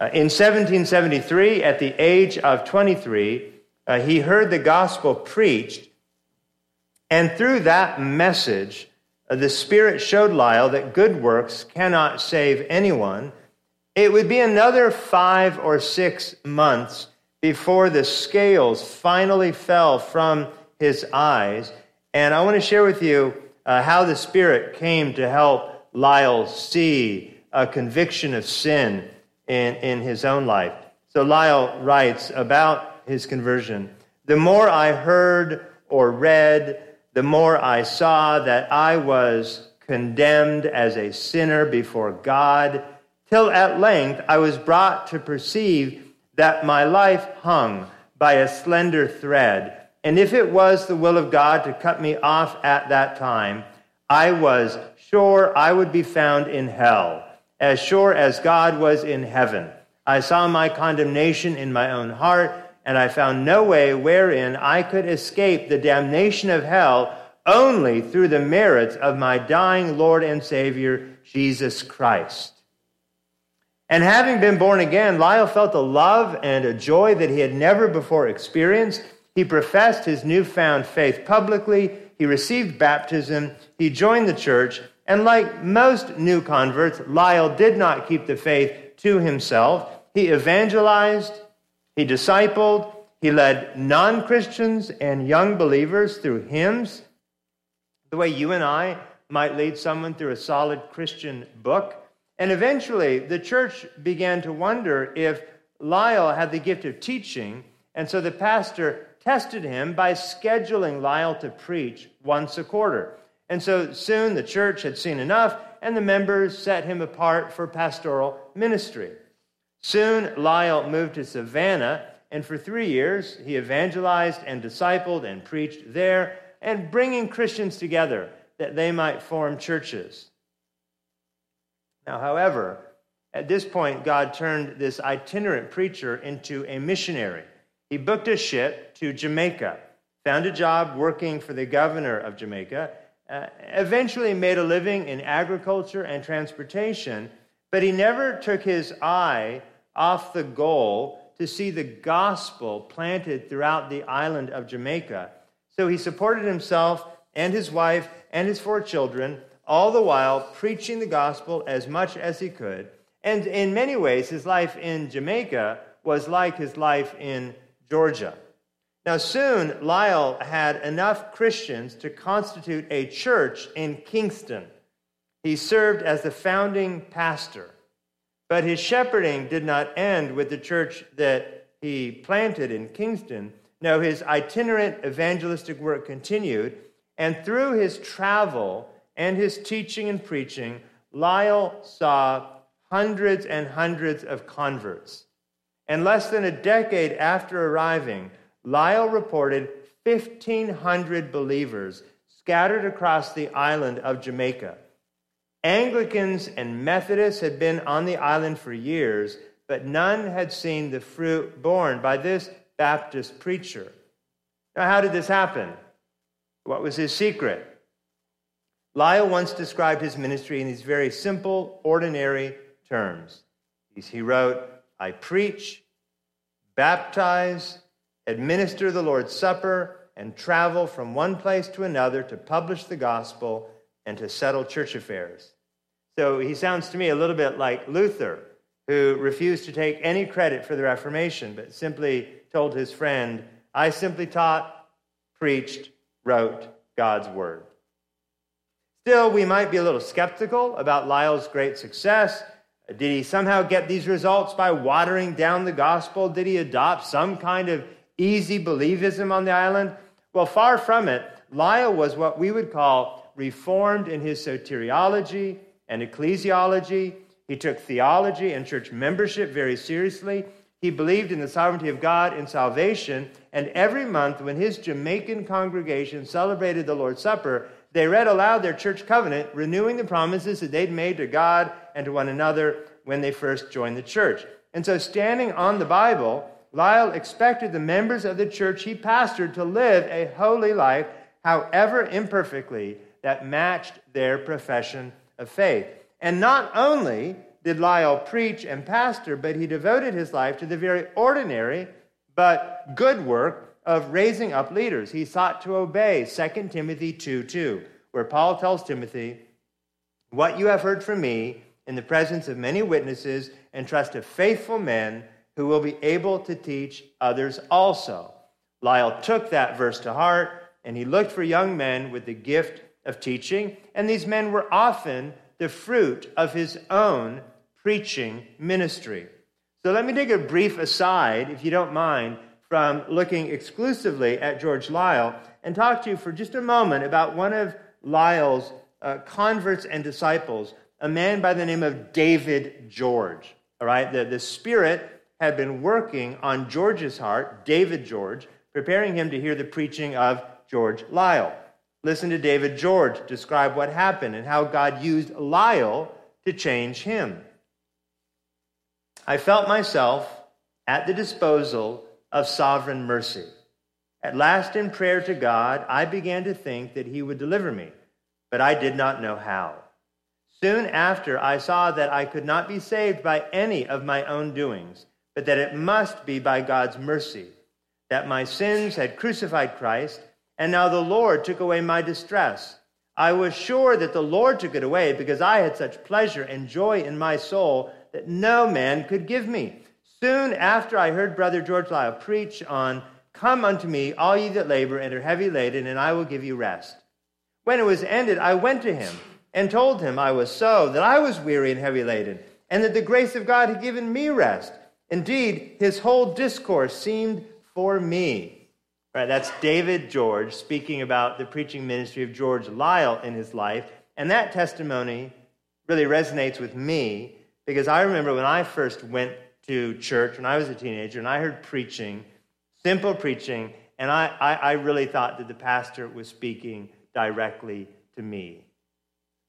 Uh, in 1773, at the age of 23, uh, he heard the gospel preached, and through that message, uh, the Spirit showed Liele that good works cannot save anyone. It would be another five or six months before the scales finally fell from his eyes. And I want to share with you uh, how the Spirit came to help Liele see a conviction of sin in, in his own life. So Liele writes about his conversion The more I heard or read, the more I saw that I was condemned as a sinner before God, till at length I was brought to perceive that my life hung by a slender thread. And if it was the will of God to cut me off at that time, I was sure I would be found in hell as sure as God was in heaven. I saw my condemnation in my own heart, and I found no way wherein I could escape the damnation of hell only through the merits of my dying Lord and Savior, Jesus Christ. And having been born again, Liele felt a love and a joy that he had never before experienced. He professed his newfound faith publicly. He received baptism. He joined the church. And like most new converts, Liele did not keep the faith to himself. He evangelized, he discipled, he led non Christians and young believers through hymns, the way you and I might lead someone through a solid Christian book. And eventually, the church began to wonder if Liele had the gift of teaching, and so the pastor tested him by scheduling Liele to preach once a quarter. And so soon the church had seen enough, and the members set him apart for pastoral ministry. Soon Liele moved to Savannah, and for three years he evangelized and discipled and preached there, and bringing Christians together that they might form churches. Now, however, at this point, God turned this itinerant preacher into a missionary. He booked a ship to Jamaica, found a job working for the governor of Jamaica, uh, eventually made a living in agriculture and transportation, but he never took his eye off the goal to see the gospel planted throughout the island of Jamaica. So he supported himself and his wife and his four children, all the while preaching the gospel as much as he could. And in many ways, his life in Jamaica was like his life in Georgia. Now, soon, Liele had enough Christians to constitute a church in Kingston. He served as the founding pastor. But his shepherding did not end with the church that he planted in Kingston. No, his itinerant evangelistic work continued. And through his travel and his teaching and preaching, Liele saw hundreds and hundreds of converts. And less than a decade after arriving, Liele reported 1,500 believers scattered across the island of Jamaica. Anglicans and Methodists had been on the island for years, but none had seen the fruit borne by this Baptist preacher. Now, how did this happen? What was his secret? Liele once described his ministry in these very simple, ordinary terms. He wrote, I preach, baptize, administer the Lord's Supper, and travel from one place to another to publish the gospel and to settle church affairs. So he sounds to me a little bit like Luther, who refused to take any credit for the Reformation, but simply told his friend, I simply taught, preached, wrote God's word. Still, we might be a little skeptical about Liele's great success. Did he somehow get these results by watering down the gospel? Did he adopt some kind of easy believism on the island? Well, far from it. Liele was what we would call reformed in his soteriology and ecclesiology. He took theology and church membership very seriously. He believed in the sovereignty of God in salvation. And every month, when his Jamaican congregation celebrated the Lord's Supper, they read aloud their church covenant, renewing the promises that they'd made to God and to one another when they first joined the church. And so, standing on the Bible, Liele expected the members of the church he pastored to live a holy life, however imperfectly, that matched their profession of faith. And not only did Liele preach and pastor, but he devoted his life to the very ordinary but good work of raising up leaders. He sought to obey 2 Timothy 2 2, where Paul tells Timothy, What you have heard from me in the presence of many witnesses, entrust to faithful men who will be able to teach others also. Liele took that verse to heart, and he looked for young men with the gift of teaching, and these men were often the fruit of his own preaching ministry. So let me take a brief aside, if you don't mind, from looking exclusively at George Liele and talk to you for just a moment about one of Liele's uh, converts and disciples, a man by the name of David George. All right, the, the Spirit had been working on George's heart, David George, preparing him to hear the preaching of George Liele. Listen to David George describe what happened and how God used Liele to change him. I felt myself at the disposal of sovereign mercy. At last, in prayer to God, I began to think that He would deliver me, but I did not know how. Soon after, I saw that I could not be saved by any of my own doings, but that it must be by God's mercy, that my sins had crucified Christ, and now the Lord took away my distress. I was sure that the Lord took it away because I had such pleasure and joy in my soul that no man could give me. Soon after I heard Brother George Liele preach on, Come unto me, all ye that labor and are heavy laden, and I will give you rest. When it was ended, I went to him and told him I was so, that I was weary and heavy laden, and that the grace of God had given me rest. Indeed, his whole discourse seemed for me. Right, that's David George speaking about the preaching ministry of George Liele in his life. And that testimony really resonates with me because I remember when I first went to church when I was a teenager and I heard preaching, simple preaching, and I, I, I really thought that the pastor was speaking directly to me.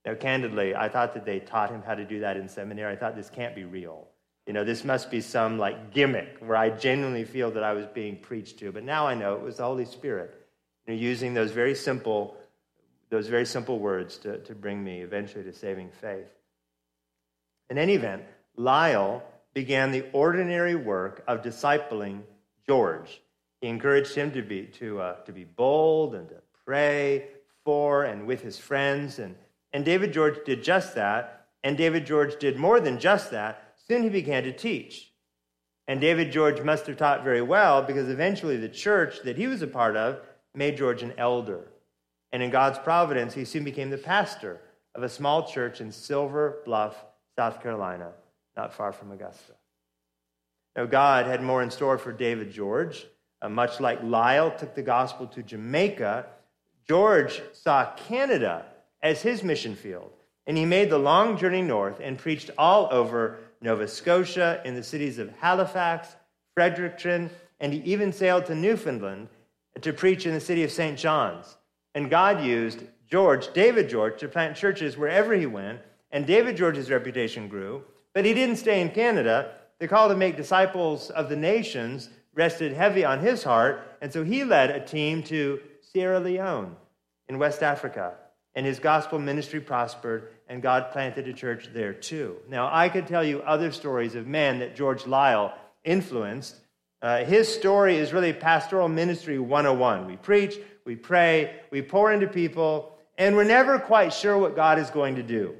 Now, candidly, I thought that they taught him how to do that in seminary. I thought this can't be real. You know, this must be some like gimmick where I genuinely feel that I was being preached to. But now I know it was the Holy Spirit, you know, using those very simple, those very simple words to, to bring me eventually to saving faith. In any event, Liele began the ordinary work of discipling George. He encouraged him to be, to, uh, to be bold and to pray for and with his friends. And, and David George did just that. And David George did more than just that. Soon he began to teach. And David George must have taught very well because eventually the church that he was a part of made George an elder. And in God's providence, he soon became the pastor of a small church in Silver Bluff, South Carolina not far from Augusta. Now, God had more in store for David George. Uh, much like Liele took the gospel to Jamaica, George saw Canada as his mission field. And he made the long journey north and preached all over Nova Scotia, in the cities of Halifax, Fredericton, and he even sailed to Newfoundland to preach in the city of St. John's. And God used George, David George, to plant churches wherever he went, and David George's reputation grew. But he didn't stay in Canada. The call to make disciples of the nations rested heavy on his heart, and so he led a team to Sierra Leone in West Africa. And his gospel ministry prospered, and God planted a church there too. Now, I could tell you other stories of men that George Liele influenced. Uh, his story is really pastoral ministry 101. We preach, we pray, we pour into people, and we're never quite sure what God is going to do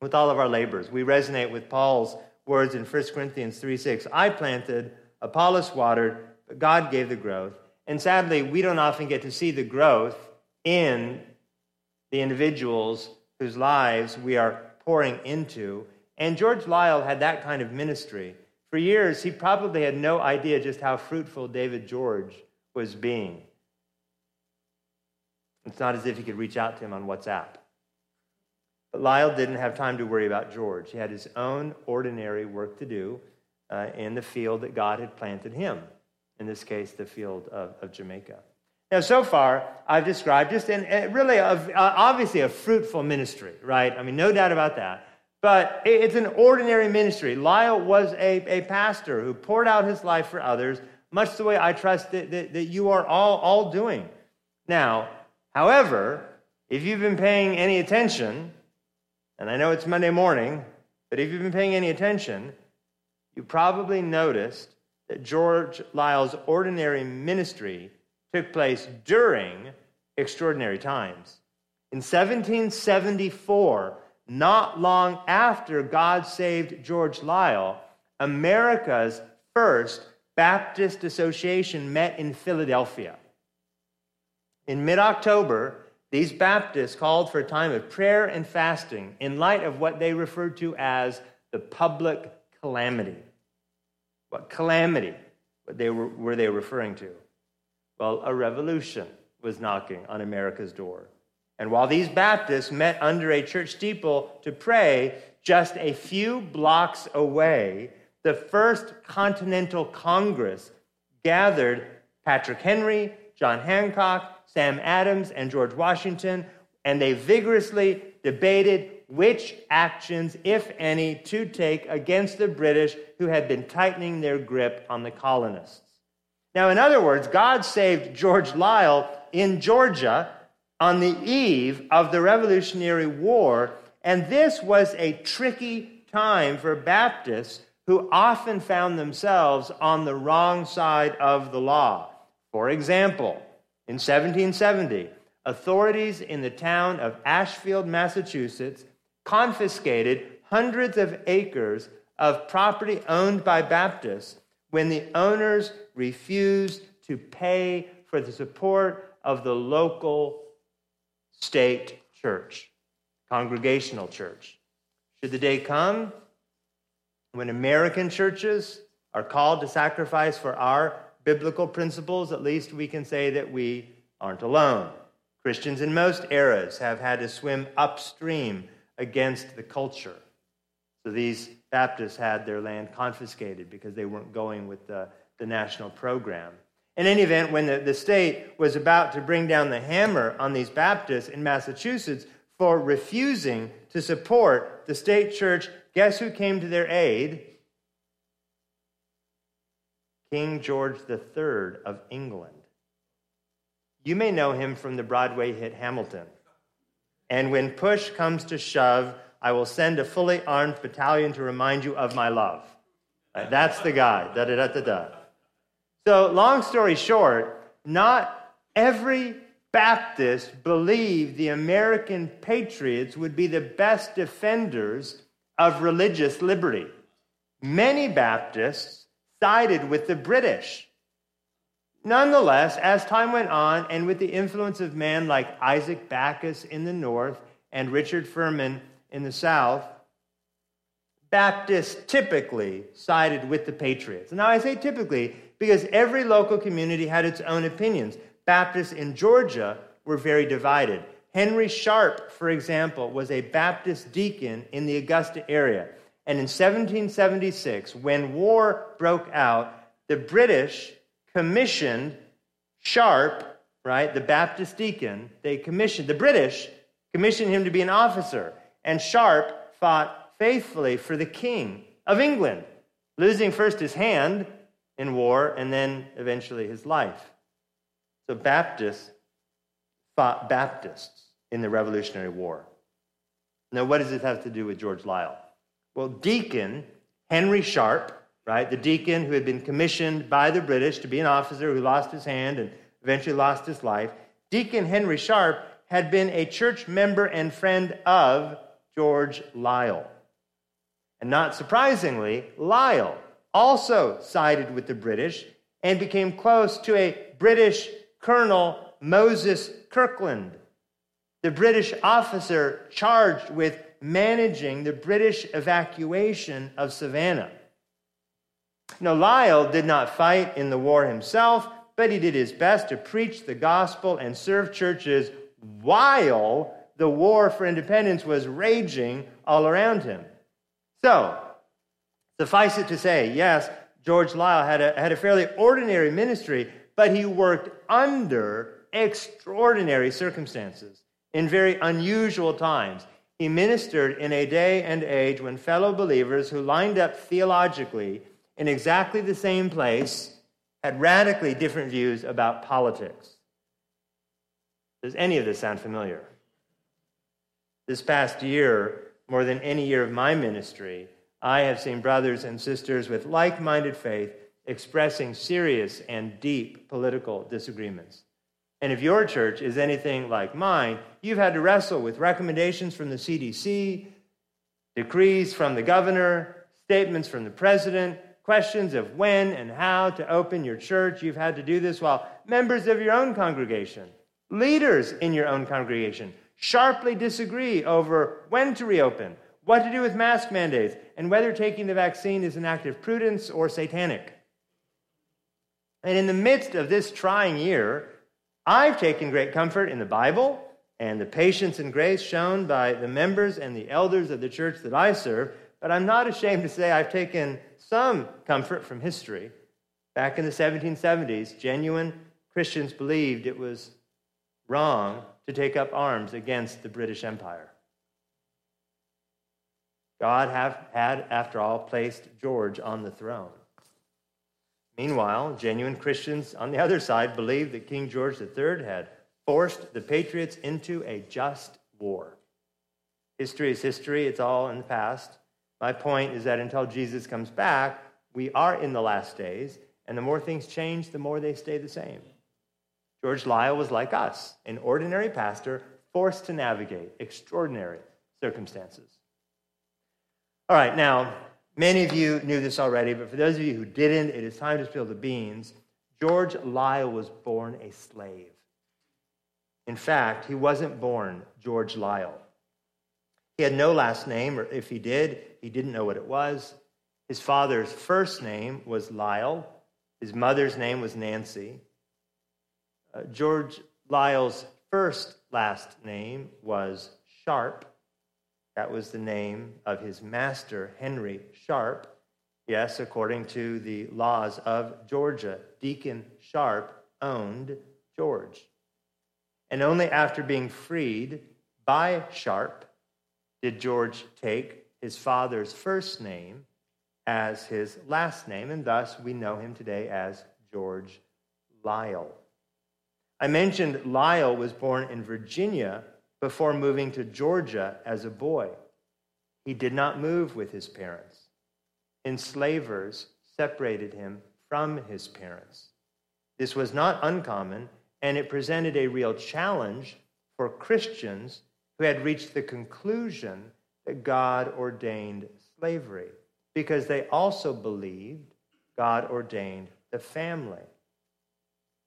with all of our labors. We resonate with Paul's words in 1 Corinthians 3 6. I planted, Apollos watered, but God gave the growth. And sadly, we don't often get to see the growth in the individuals whose lives we are pouring into. And George Liele had that kind of ministry. For years, he probably had no idea just how fruitful David George was being. It's not as if he could reach out to him on WhatsApp. But Liele didn't have time to worry about George. He had his own ordinary work to do uh, in the field that God had planted him, in this case, the field of, of Jamaica. Now, so far, I've described just in, really, a, obviously, a fruitful ministry, right? I mean, no doubt about that. But it's an ordinary ministry. Liele was a, a pastor who poured out his life for others, much the way I trust that, that, that you are all, all doing. Now, however, if you've been paying any attention, and I know it's Monday morning, But if you've been paying any attention, you probably noticed that George Liele's ordinary ministry took place during extraordinary times. In 1774, not long after God saved George Liele, America's first Baptist Association met in Philadelphia. In mid October, these Baptists called for a time of prayer and fasting in light of what they referred to as the public calamity. What calamity what they were, were they referring to? Well, a revolution was knocking on America's door. And while these Baptists met under a church steeple to pray, just a few blocks away, the First Continental Congress gathered Patrick Henry, John Hancock, Sam Adams, and George Washington, and they vigorously debated which actions, if any, to take against the British who had been tightening their grip on the colonists. Now, in other words, God saved George Liele in Georgia on the eve of the Revolutionary War, and this was a tricky time for Baptists who often found themselves on the wrong side of the law. For example, in 1770, authorities in the town of Ashfield, Massachusetts, confiscated hundreds of acres of property owned by Baptists when the owners refused to pay for the support of the local state church, congregational church. Should the day come when American churches are called to sacrifice for our biblical principles, at least we can say that we aren't alone. Christians in most eras have had to swim upstream against the culture. So these Baptists had their land confiscated because they weren't going with the, the national program. In any event, when the, the state was about to bring down the hammer on these Baptists in Massachusetts for refusing to support the state church, guess who came to their aid? King George III of England. You may know him from the Broadway hit Hamilton. And when push comes to shove, I will send a fully armed battalion to remind you of my love. That's the guy. Da da da da da. So, long story short, not every Baptist believed the American patriots would be the best defenders of religious liberty. Many Baptists sided with the British. Nonetheless, as time went on, and with the influence of men like Isaac Backus in the north and Richard Furman in the south, Baptists typically sided with the Patriots. Now, I say typically because every local community had its own opinions. Baptists in Georgia were very divided. Henry Sharp, for example, was a Baptist deacon in the Augusta area. And in 1776, when war broke out, the British commissioned Sharp, right, the Baptist deacon, they commissioned, the British commissioned him to be an officer. And Sharp fought faithfully for the king of England, losing first his hand in war and then eventually his life. So Baptists fought Baptists in the Revolutionary War. Now, what does this have to do with George Liele? Well, Deacon Henry Sharp right? The deacon who had been commissioned by the British to be an officer who lost his hand and eventually lost his life. Deacon Henry Sharp had been a church member and friend of George Liele. And not surprisingly, Liele also sided with the British and became close to a British Colonel Moses Kirkland, the British officer charged with managing the British evacuation of Savannah. Now, Liele did not fight in the war himself, but he did his best to preach the gospel and serve churches while the war for independence was raging all around him. So, suffice it to say, yes, George Liele had a, had a fairly ordinary ministry, but he worked under extraordinary circumstances in very unusual times. He ministered in a day and age when fellow believers who lined up theologically in exactly the same place had radically different views about politics. Does any of this sound familiar? This past year more than any year of my ministry, I have seen brothers and sisters with like minded faith expressing serious and deep political disagreements. And if your church is anything like mine, you've had to wrestle with recommendations from the CDC, decrees from the governor, statements from the president, questions of when and how to open your church. You've had to do this while members of your own congregation, leaders in your own congregation, sharply disagree over when to reopen, what to do with mask mandates, and whether taking the vaccine is an act of prudence or satanic. And in the midst of this trying year, I've taken great comfort in the Bible and the patience and grace shown by the members and the elders of the church that I serve, but I'm not ashamed to say I've taken some comfort from history. Back in the 1770s, genuine Christians believed it was wrong to take up arms against the British Empire. God have, had, after all, placed George on the throne. Meanwhile, genuine Christians on the other side believed that King George III had forced the Patriots into a just war. History is history, it's all in the past. My point is that until Jesus comes back, we are in the last days, and the more things change, the more they stay the same. George Liele was like us, an ordinary pastor forced to navigate extraordinary circumstances. All right, now, Many of you knew this already, but for those of you who didn't, it is time to spill the beans. George Liele was born a slave. In fact, he wasn't born George Liele. He had no last name, or if he did, he didn't know what it was. His father's first name was Liele, his mother's name was Nancy. Uh, George Liele's first last name was Sharp. That was the name of his master, Henry Sharp. Yes, according to the laws of Georgia, Deacon Sharp owned George. And only after being freed by Sharp did George take his father's first name as his last name, and thus we know him today as George Liele. I mentioned Liele was born in Virginia before moving to Georgia as a boy. He did not move with his parents. Enslavers separated him from his parents. This was not uncommon, and it presented a real challenge for Christians who had reached the conclusion that God ordained slavery, because they also believed God ordained the family.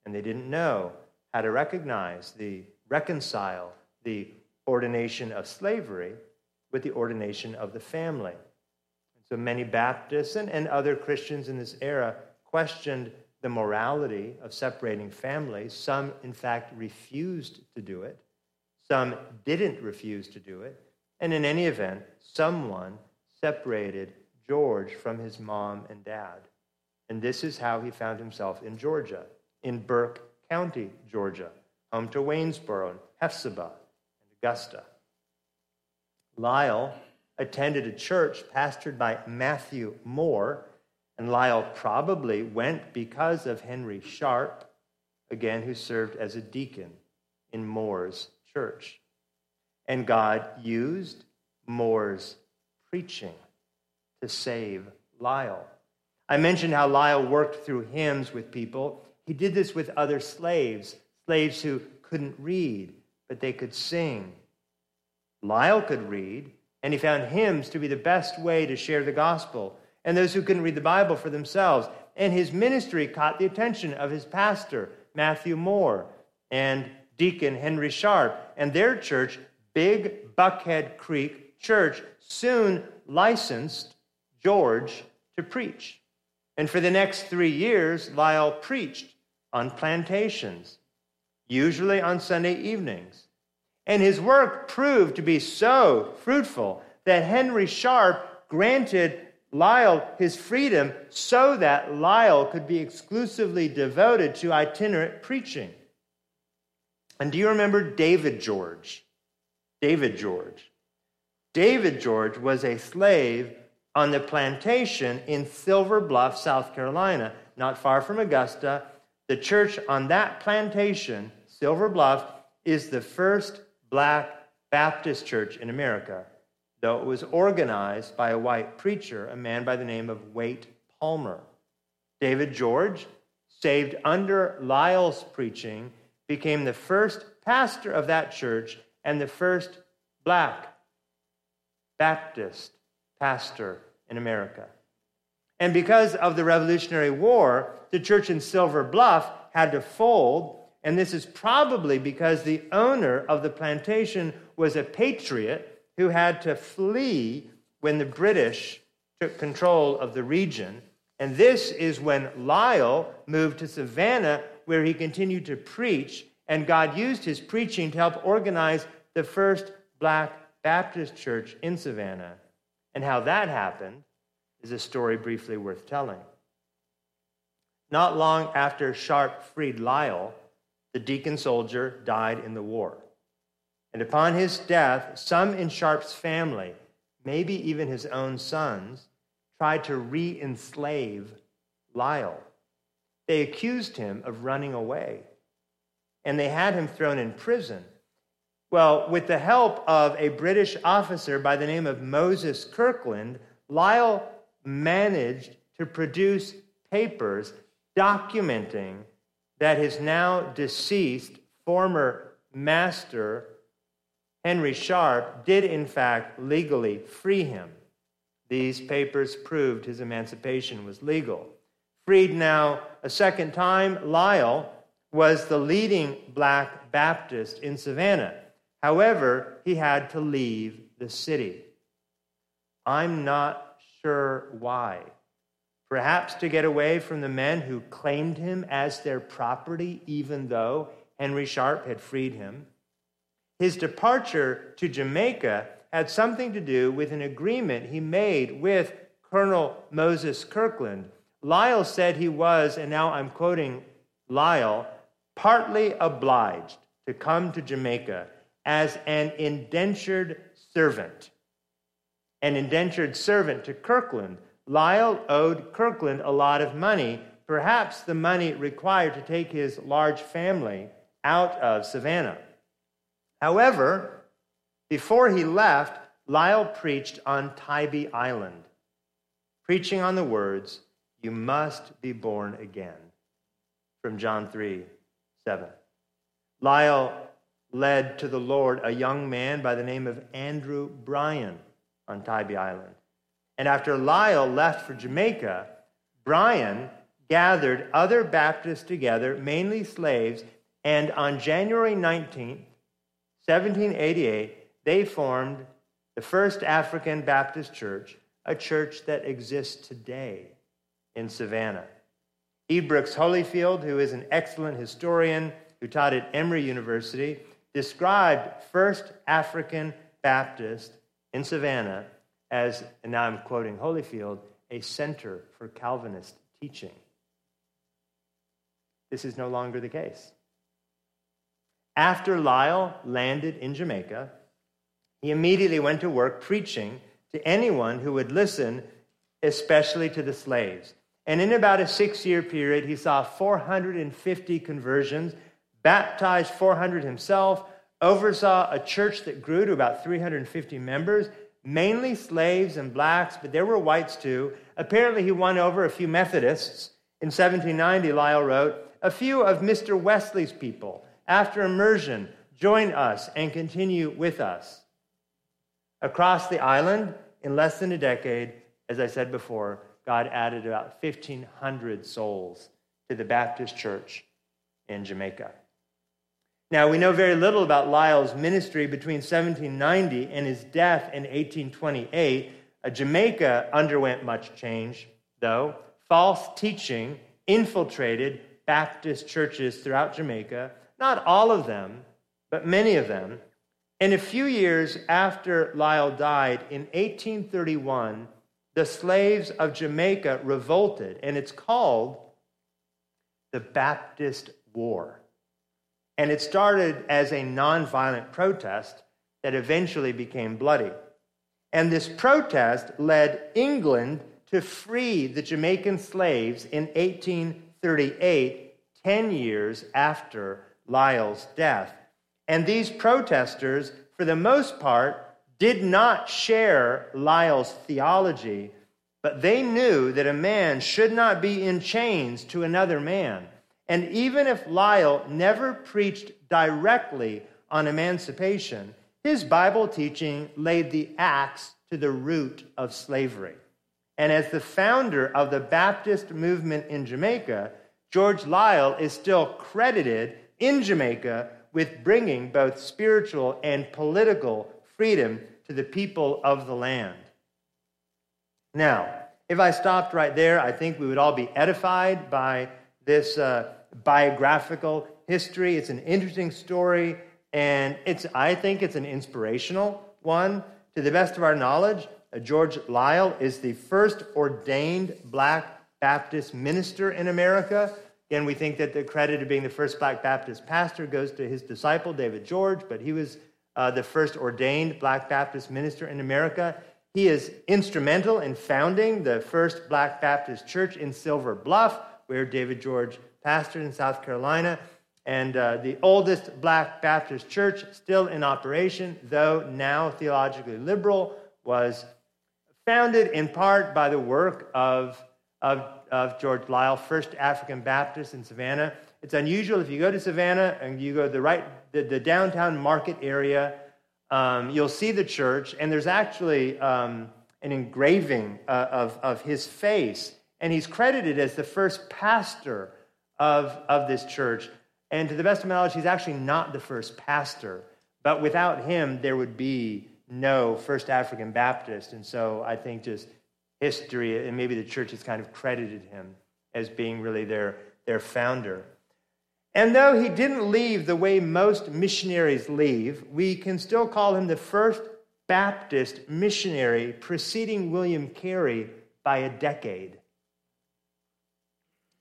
And they didn't know how to recognize the reconcile the ordination of slavery with the ordination of the family. And so many Baptists and, and other Christians in this era questioned the morality of separating families. Some, in fact, refused to do it, some didn't refuse to do it. And in any event, someone separated George from his mom and dad. And this is how he found himself in Georgia, in Burke County, Georgia, home to Waynesboro and Hephzibah Augusta. Liele attended a church pastored by Matthew Moore, and Liele probably went because of Henry Sharp, again, who served as a deacon in Moore's church. And God used Moore's preaching to save Liele. I mentioned how Liele worked through hymns with people. He did this with other slaves, slaves who couldn't read but they could sing. Liele could read, and he found hymns to be the best way to share the gospel, and those who couldn't read the Bible for themselves. And his ministry caught the attention of his pastor, Matthew Moore, and Deacon Henry Sharp, and their church, Big Buckhead Creek Church, soon licensed George to preach. And for the next three years, Liele preached on plantations, usually on Sunday evenings. And his work proved to be so fruitful that Henry Sharp granted Liele his freedom so that Liele could be exclusively devoted to itinerant preaching. And do you remember David George? David George. David George was a slave on the plantation in Silver Bluff, South Carolina, not far from Augusta. The church on that plantation, Silver Bluff, is the first black Baptist church in America. though it was organized by a white preacher, a man by the name of Wait Palmer. David George, saved under Liele's preaching, became the first pastor of that church and the first black Baptist pastor in America. And because of the Revolutionary War, the church in Silver Bluff had to fold, and this is probably because the owner of the plantation was a patriot who had to flee when the British took control of the region. And this is when Liele moved to Savannah, where he continued to preach, and God used his preaching to help organize the first black Baptist church in Savannah. And how that happened is a story briefly worth telling. Not long after Sharp freed Liele, the deacon soldier died in the war. And upon his death, some in Sharp's family, maybe even his own sons, tried to re enslave Liele. They accused him of running away, and they had him thrown in prison. Well, with the help of a British officer by the name of Moses Kirkland, Liele managed to produce papers documenting that his now deceased former master, Henry Sharp, did in fact legally free him. These papers proved his emancipation was legal. Freed now a second time, Liele was the leading black Baptist in Savannah. However, he had to leave the city. I'm not sure why. Perhaps to get away from the men who claimed him as their property, even though Henry Sharp had freed him. His departure to Jamaica had something to do with an agreement he made with Colonel Moses Kirkland. Liele said he was, and now I'm quoting Liele, partly obliged to come to Jamaica as an indentured servant. An indentured servant to Kirkland. Liele owed Kirkland a lot of money, perhaps the money required to take his large family out of Savannah. However, before he left, Liele preached on Tybee Island, preaching on the words, You must be born again, from John 3 7. Liele led to the Lord a young man by the name of Andrew Bryan on Tybee Island. And after Liele left for Jamaica, Bryan gathered other Baptists together, mainly slaves, and on January 19, 1788, they formed the first African Baptist church, a church that exists today in Savannah. E. Brooks Holifield, who is an excellent historian who taught at Emory University, described First African Baptist in Savannah as, and now I'm quoting Holifield, a center for Calvinist teaching. This is no longer the case. After Liele landed in Jamaica, he immediately went to work preaching to anyone who would listen, especially to the slaves. And in about a six year period, he saw 450 conversions baptized 400 himself, oversaw a church that grew to about 350 members, mainly slaves and blacks, but there were whites too. Apparently, he won over a few Methodists. In 1790, Liele wrote, A few of Mr. Wesley's people, after immersion, join us and continue with us. Across the island, in less than a decade, as I said before, God added about 1,500 souls to the Baptist church in Jamaica. Now, we know very little about Liele's ministry between 1790 and his death in 1828. Uh, Jamaica underwent much change, though. False teaching infiltrated Baptist churches throughout Jamaica. Not all of them, but many of them. And a few years after Liele died in 1831, the slaves of Jamaica revolted, and it's called the Baptist War. And it started as a nonviolent protest that eventually became bloody. And this protest led England to free the Jamaican slaves in 1838, 10 years after Liele's death. And these protesters, for the most part, did not share Liele's theology, but they knew that a man should not be in chains to another man. And even if Liele never preached directly on emancipation, his Bible teaching laid the axe to the root of slavery. And as the founder of the Baptist movement in Jamaica, George Liele is still credited in Jamaica with bringing both spiritual and political freedom to the people of the land. Now, if I stopped right there, I think we would all be edified by this uh, biographical history. It's an interesting story, and it's, I think it's an inspirational one. To the best of our knowledge, uh, George Liele is the first ordained black Baptist minister in America. Again, we think that the credit of being the first black Baptist pastor goes to his disciple, David George, but he was uh, the first ordained black Baptist minister in America. He is instrumental in founding the first black Baptist church in Silver Bluff, where David George pastored in South Carolina. And uh, the oldest black Baptist church still in operation, though now theologically liberal, was founded in part by the work of, of, of George Liele, First African Baptist in Savannah. It's unusual if you go to Savannah and you go to the right, the, the downtown market area, um, you'll see the church, and there's actually um, an engraving uh, of, of his face, and he's credited as the first pastor of, of this church. And to the best of my knowledge, he's actually not the first pastor, but without him, there would be no First African Baptist. And so I think just history, and maybe the church has kind of credited him as being really their, their founder. And though he didn't leave the way most missionaries leave, we can still call him the first Baptist missionary preceding William Carey by a decade.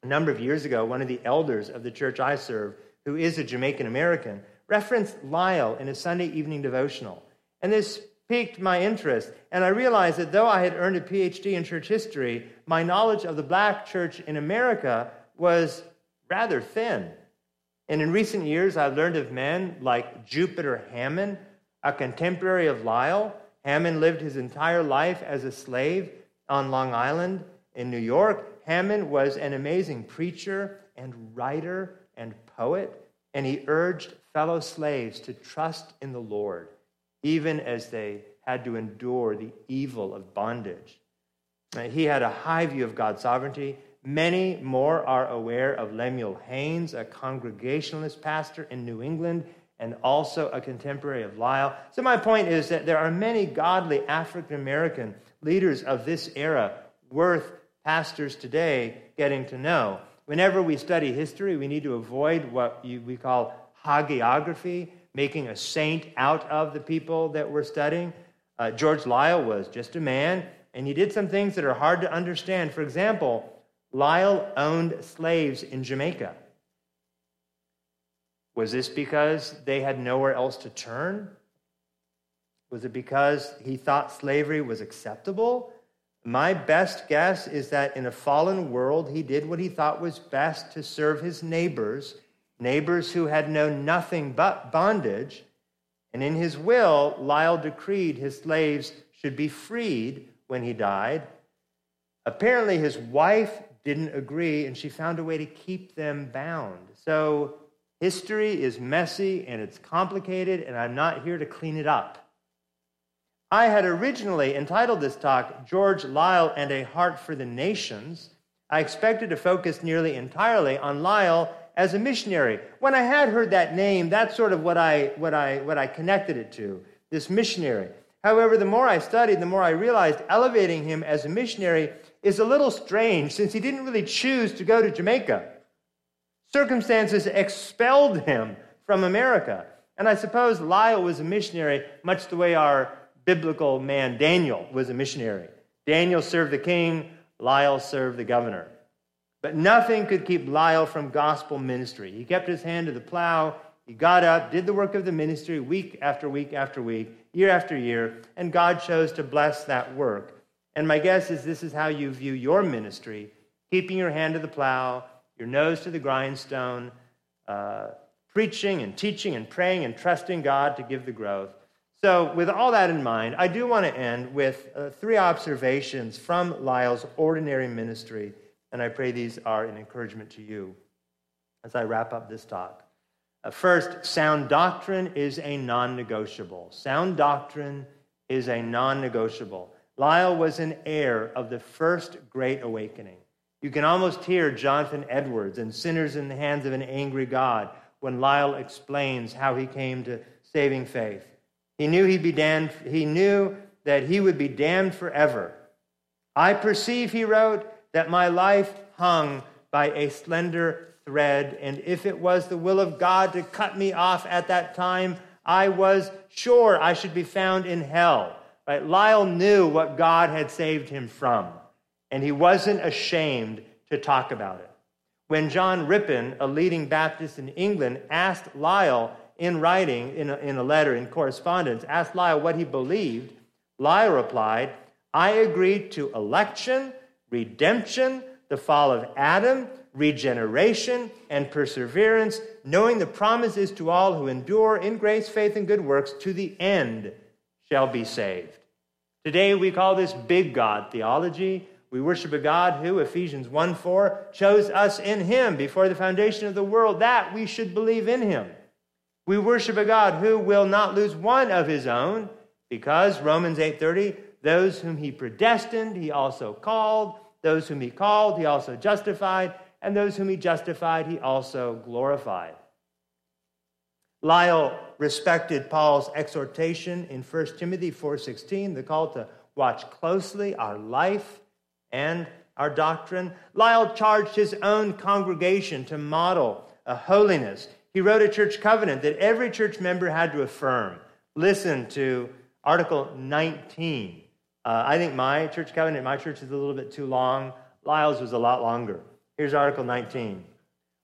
A number of years ago, one of the elders of the church I serve, who is a Jamaican American, referenced Liele in a Sunday evening devotional. And this piqued my interest. And I realized that though I had earned a PhD in church history, my knowledge of the black church in America was rather thin. And in recent years, I've learned of men like Jupiter Hammon, a contemporary of Liele. Hammon lived his entire life as a slave on Long Island in New York. Hammon was an amazing preacher and writer and poet, and he urged fellow slaves to trust in the Lord even as they had to endure the evil of bondage. He had a high view of God's sovereignty. Many more are aware of Lemuel Haynes, a Congregationalist pastor in New England and also a contemporary of Liele. So, my point is that there are many godly African American leaders of this era worth pastors today getting to know. Whenever we study history, we need to avoid what we call hagiography, making a saint out of the people that we're studying. Uh, George Liele was just a man, and he did some things that are hard to understand. For example, Liele owned slaves in Jamaica. Was this because they had nowhere else to turn? Was it because he thought slavery was acceptable? My best guess is that in a fallen world, he did what he thought was best to serve his neighbors neighbors who had known nothing but bondage. And in his will, Liele decreed his slaves should be freed when he died. Apparently, his wife didn't agree, and she found a way to keep them bound. So, history is messy and it's complicated, and I'm not here to clean it up. I had originally entitled this talk, George Liele and a Heart for the Nations. I expected to focus nearly entirely on Liele as a missionary. When I had heard that name, that's sort of what I, what I, what I connected it to, this missionary. However, the more I studied, the more I realized elevating him as a missionary is a little strange since he didn't really choose to go to Jamaica. Circumstances expelled him from America. And I suppose Liele was a missionary, much the way our biblical man Daniel was a missionary. Daniel served the king, Liele served the governor. But nothing could keep Liele from gospel ministry. He kept his hand to the plow. He got up, did the work of the ministry week after week after week, year after year, and God chose to bless that work. And my guess is this is how you view your ministry keeping your hand to the plow, your nose to the grindstone, uh, preaching and teaching and praying and trusting God to give the growth. So, with all that in mind, I do want to end with uh, three observations from Liele's ordinary ministry, and I pray these are an encouragement to you as I wrap up this talk. Uh, first, sound doctrine is a non negotiable. Sound doctrine is a non negotiable. Liele was an heir of the first great awakening. You can almost hear Jonathan Edwards and Sinners in the Hands of an Angry God when Liele explains how he came to saving faith. He knew he'd be damned, he knew that he would be damned forever. I perceive, he wrote, that my life hung by a slender thread, and if it was the will of God to cut me off at that time, I was sure I should be found in hell. Right? Liele knew what God had saved him from, and he wasn't ashamed to talk about it. When John Rippon, a leading Baptist in England, asked Liele in writing, in a, in a letter, in correspondence, asked Liele what he believed, Liele replied, I agree to election, redemption, the fall of Adam, regeneration, and perseverance, knowing the promises to all who endure in grace, faith, and good works to the end shall be saved. Today we call this big God theology. We worship a God who, Ephesians 1 4, chose us in him before the foundation of the world, that we should believe in him. We worship a God who will not lose one of his own, because Romans 8:30, those whom he predestined, he also called, those whom he called, he also justified, and those whom he justified, he also glorified. Liele respected Paul's exhortation in 1 Timothy 4:16, the call to watch closely our life and our doctrine. Liele charged his own congregation to model a holiness. He wrote a church covenant that every church member had to affirm. Listen to Article 19. Uh, I think my church covenant, my church is a little bit too long. Liele's was a lot longer. Here's Article 19.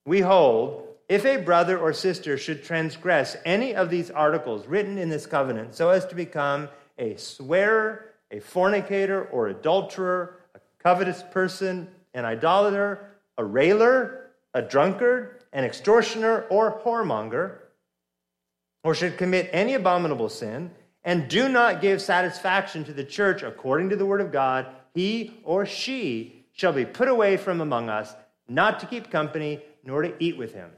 We hold if a brother or sister should transgress any of these articles written in this covenant so as to become a swearer, a fornicator or adulterer, a covetous person, an idolater, a railer, a drunkard, an extortioner, or whoremonger, or should commit any abominable sin, and do not give satisfaction to the church according to the word of God, he or she shall be put away from among us, not to keep company, nor to eat with him.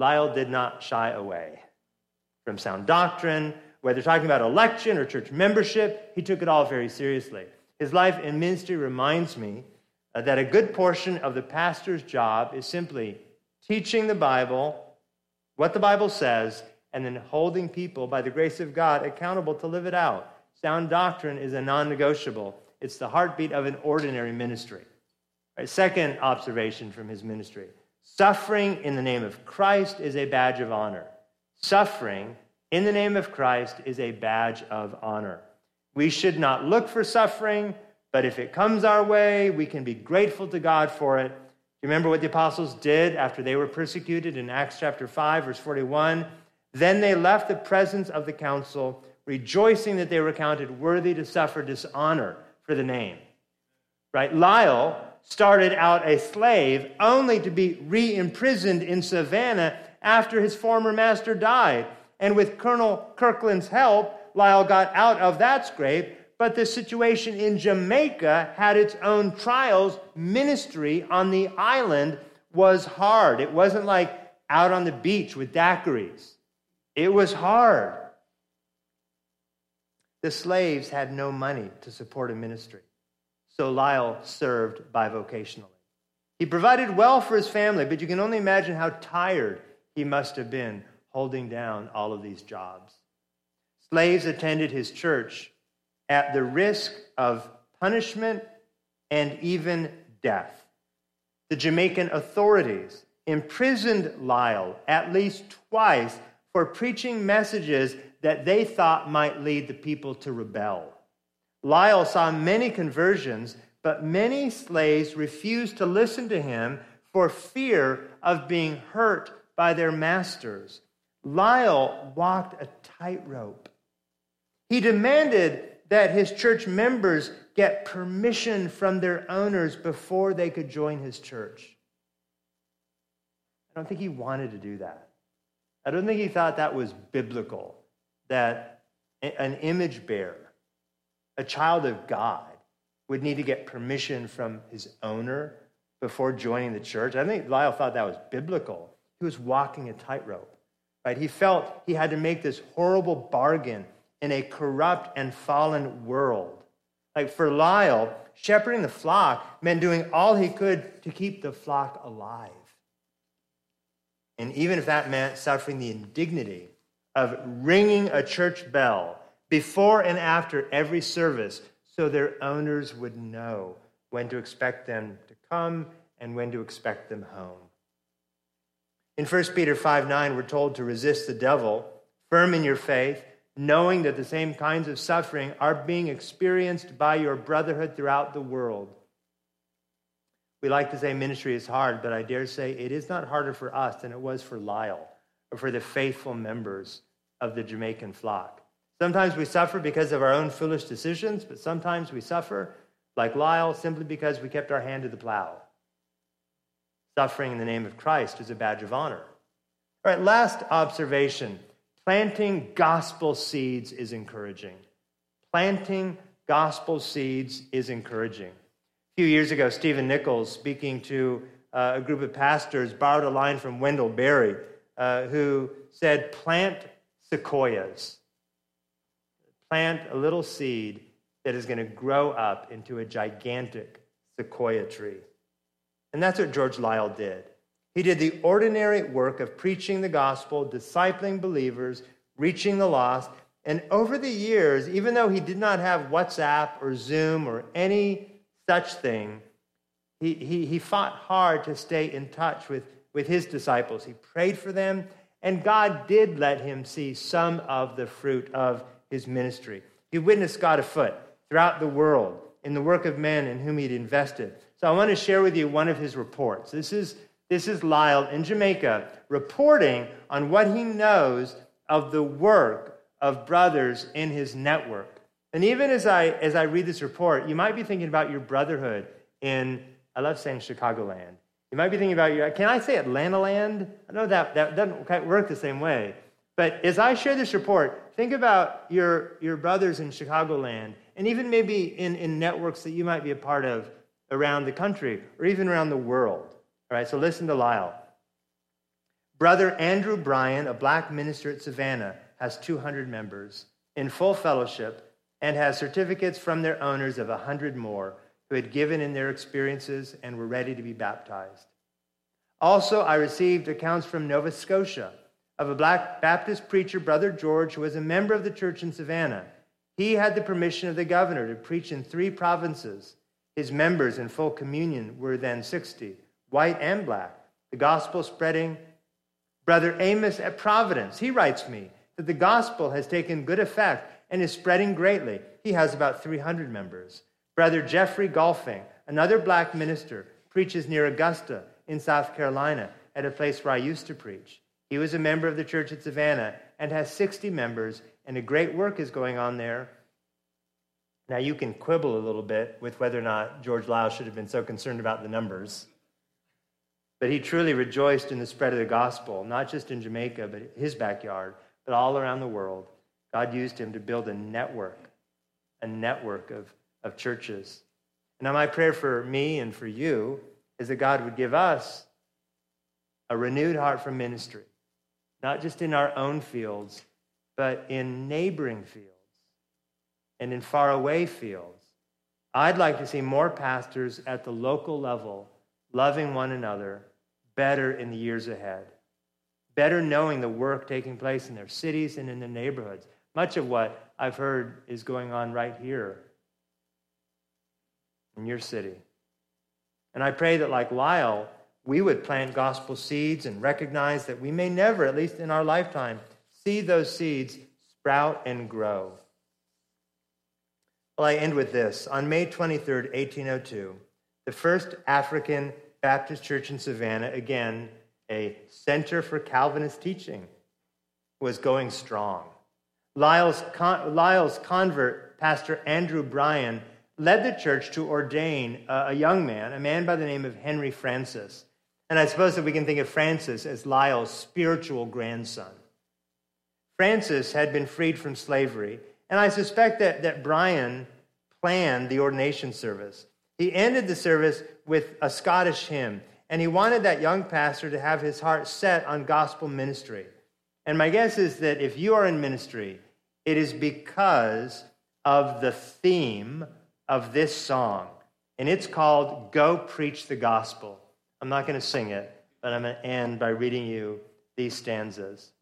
Liele did not shy away from sound doctrine, whether talking about election or church membership, he took it all very seriously. His life in ministry reminds me uh, that a good portion of the pastor's job is simply teaching the Bible, what the Bible says, and then holding people, by the grace of God, accountable to live it out. Sound doctrine is a non negotiable, it's the heartbeat of an ordinary ministry. Right, second observation from his ministry suffering in the name of Christ is a badge of honor. Suffering in the name of Christ is a badge of honor. We should not look for suffering, but if it comes our way, we can be grateful to God for it. You remember what the apostles did after they were persecuted in Acts chapter 5, verse 41? Then they left the presence of the council, rejoicing that they were counted worthy to suffer dishonor for the name. Right? Liele started out a slave only to be re imprisoned in Savannah after his former master died. And with Colonel Kirkland's help, Liele got out of that scrape. But the situation in Jamaica had its own trials. Ministry on the island was hard. It wasn't like out on the beach with daiquiris, it was hard. The slaves had no money to support a ministry so Liele served bivocationally. He provided well for his family, but you can only imagine how tired he must have been holding down all of these jobs. Slaves attended his church at the risk of punishment and even death. The Jamaican authorities imprisoned Liele at least twice for preaching messages that they thought might lead the people to rebel. Liele saw many conversions, but many slaves refused to listen to him for fear of being hurt by their masters. Liele walked a tightrope. He demanded that his church members get permission from their owners before they could join his church. I don't think he wanted to do that. I don't think he thought that was biblical, that an image bearer, a child of God, would need to get permission from his owner before joining the church. I think Liele thought that was biblical. He was walking a tightrope, right? He felt he had to make this horrible bargain in a corrupt and fallen world. Like for Liele, shepherding the flock meant doing all he could to keep the flock alive. And even if that meant suffering the indignity of ringing a church bell before and after every service so their owners would know when to expect them to come and when to expect them home. In 1 Peter 5 9, we're told to resist the devil, firm in your faith, knowing that the same kinds of suffering are being experienced by your brotherhood throughout the world. We like to say ministry is hard, but I dare say it is not harder for us than it was for Liele or for the faithful members of the Jamaican flock. Sometimes we suffer because of our own foolish decisions, but sometimes we suffer, like Liele, simply because we kept our hand to the plow. Suffering in the name of Christ is a badge of honor. All right, last observation planting gospel seeds is encouraging. Planting gospel seeds is encouraging. A few years ago, Stephen Nichols, speaking to uh, a group of pastors, borrowed a line from Wendell Berry, uh, who said, Plant sequoias. Plant a little seed that is going to grow up into a gigantic sequoia tree. And that's what George Liele did. He did the ordinary work of preaching the gospel, discipling believers, reaching the lost. And over the years, even though he did not have WhatsApp or Zoom or any such thing, he, he, he fought hard to stay in touch with, with his disciples. He prayed for them, and God did let him see some of the fruit of his ministry. He witnessed God afoot throughout the world in the work of men in whom he'd invested. So I want to share with you one of his reports. This is, this is Liele in Jamaica reporting on what he knows of the work of brothers in his network. And even as I, as I read this report, you might be thinking about your brotherhood in, I love saying Chicagoland. You might be thinking about your, can I say Atlanta land? I know that, that doesn't quite work the same way. But as I share this report, think about your, your brothers in Chicagoland and even maybe in, in networks that you might be a part of around the country or even around the world. All right, so listen to Liele. Brother Andrew Bryan, a black minister at Savannah, has 200 members in full fellowship and has certificates from their owners of 100 more who had given in their experiences and were ready to be baptized. Also, I received accounts from Nova Scotia of a black Baptist preacher, Brother George, who was a member of the church in Savannah. He had the permission of the governor to preach in three provinces. His members in full communion were then 60, white and black. The gospel spreading. Brother Amos at Providence, he writes me that the gospel has taken good effect and is spreading greatly. He has about 300 members. Brother Jeffrey Golfing, another black minister, preaches near Augusta in South Carolina at a place where I used to preach. He was a member of the church at Savannah and has 60 members, and a great work is going on there. Now, you can quibble a little bit with whether or not George Liele should have been so concerned about the numbers. But he truly rejoiced in the spread of the gospel, not just in Jamaica, but his backyard, but all around the world. God used him to build a network, a network of, of churches. Now, my prayer for me and for you is that God would give us a renewed heart for ministry, not just in our own fields, but in neighboring fields and in faraway fields. I'd like to see more pastors at the local level loving one another better in the years ahead, better knowing the work taking place in their cities and in their neighborhoods. Much of what I've heard is going on right here in your city. And I pray that, like Liele, we would plant gospel seeds and recognize that we may never, at least in our lifetime, see those seeds sprout and grow. Well, I end with this. On May 23rd, 1802, the first African Baptist church in Savannah, again, a center for Calvinist teaching, was going strong. Liele's, con- Liele's convert, Pastor Andrew Bryan, led the church to ordain a, a young man, a man by the name of Henry Francis. And I suppose that we can think of Francis as Liele's spiritual grandson. Francis had been freed from slavery And I suspect that, that Bryan planned the ordination service. He ended the service with a Scottish hymn, and he wanted that young pastor to have his heart set on gospel ministry. And my guess is that if you are in ministry, it is because of the theme of this song. And it's called Go Preach the Gospel. I'm not going to sing it, but I'm going to end by reading you these stanzas.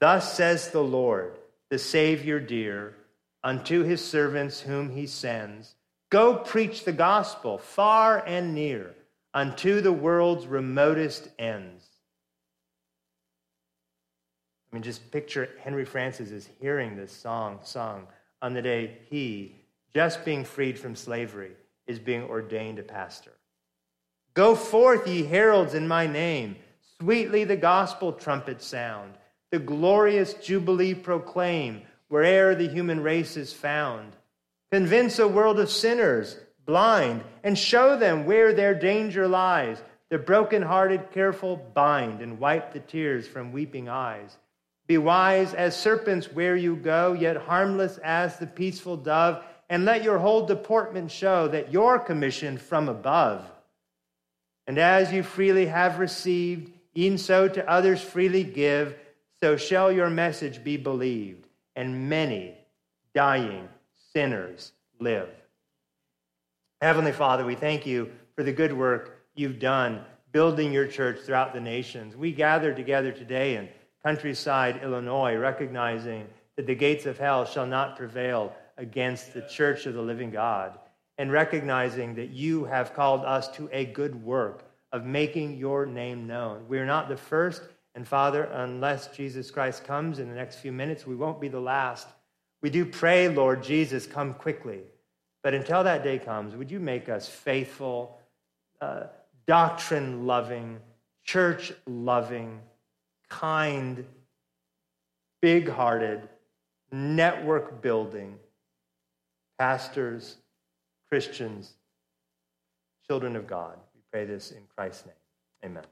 Thus says the Lord, the Savior dear, unto his servants whom he sends Go preach the gospel far and near unto the world's remotest ends. I mean, just picture Henry Francis is hearing this song sung on the day he, just being freed from slavery, is being ordained a pastor. Go forth, ye heralds, in my name. Sweetly the gospel trumpet sound. The glorious jubilee proclaim where'er the human race is found. Convince a world of sinners, blind, and show them where their danger lies. The broken-hearted careful bind and wipe the tears from weeping eyes. Be wise as serpents where you go, yet harmless as the peaceful dove, and let your whole deportment show that you're commissioned from above. And as you freely have received, e'en so to others freely give, so shall your message be believed, and many dying sinners live. Heavenly Father, we thank you for the good work you've done building your church throughout the nations. We gather together today in countryside Illinois, recognizing that the gates of hell shall not prevail against the church of the living God, and recognizing that you have called us to a good work of making your name known. We're not the first, and Father, unless Jesus Christ comes in the next few minutes, we won't be the last. We do pray, Lord Jesus, come quickly. But until that day comes, would you make us faithful, uh, doctrine loving, church loving, kind, big hearted, network building pastors, Christians, children of God. We pray this in Christ's name. Amen.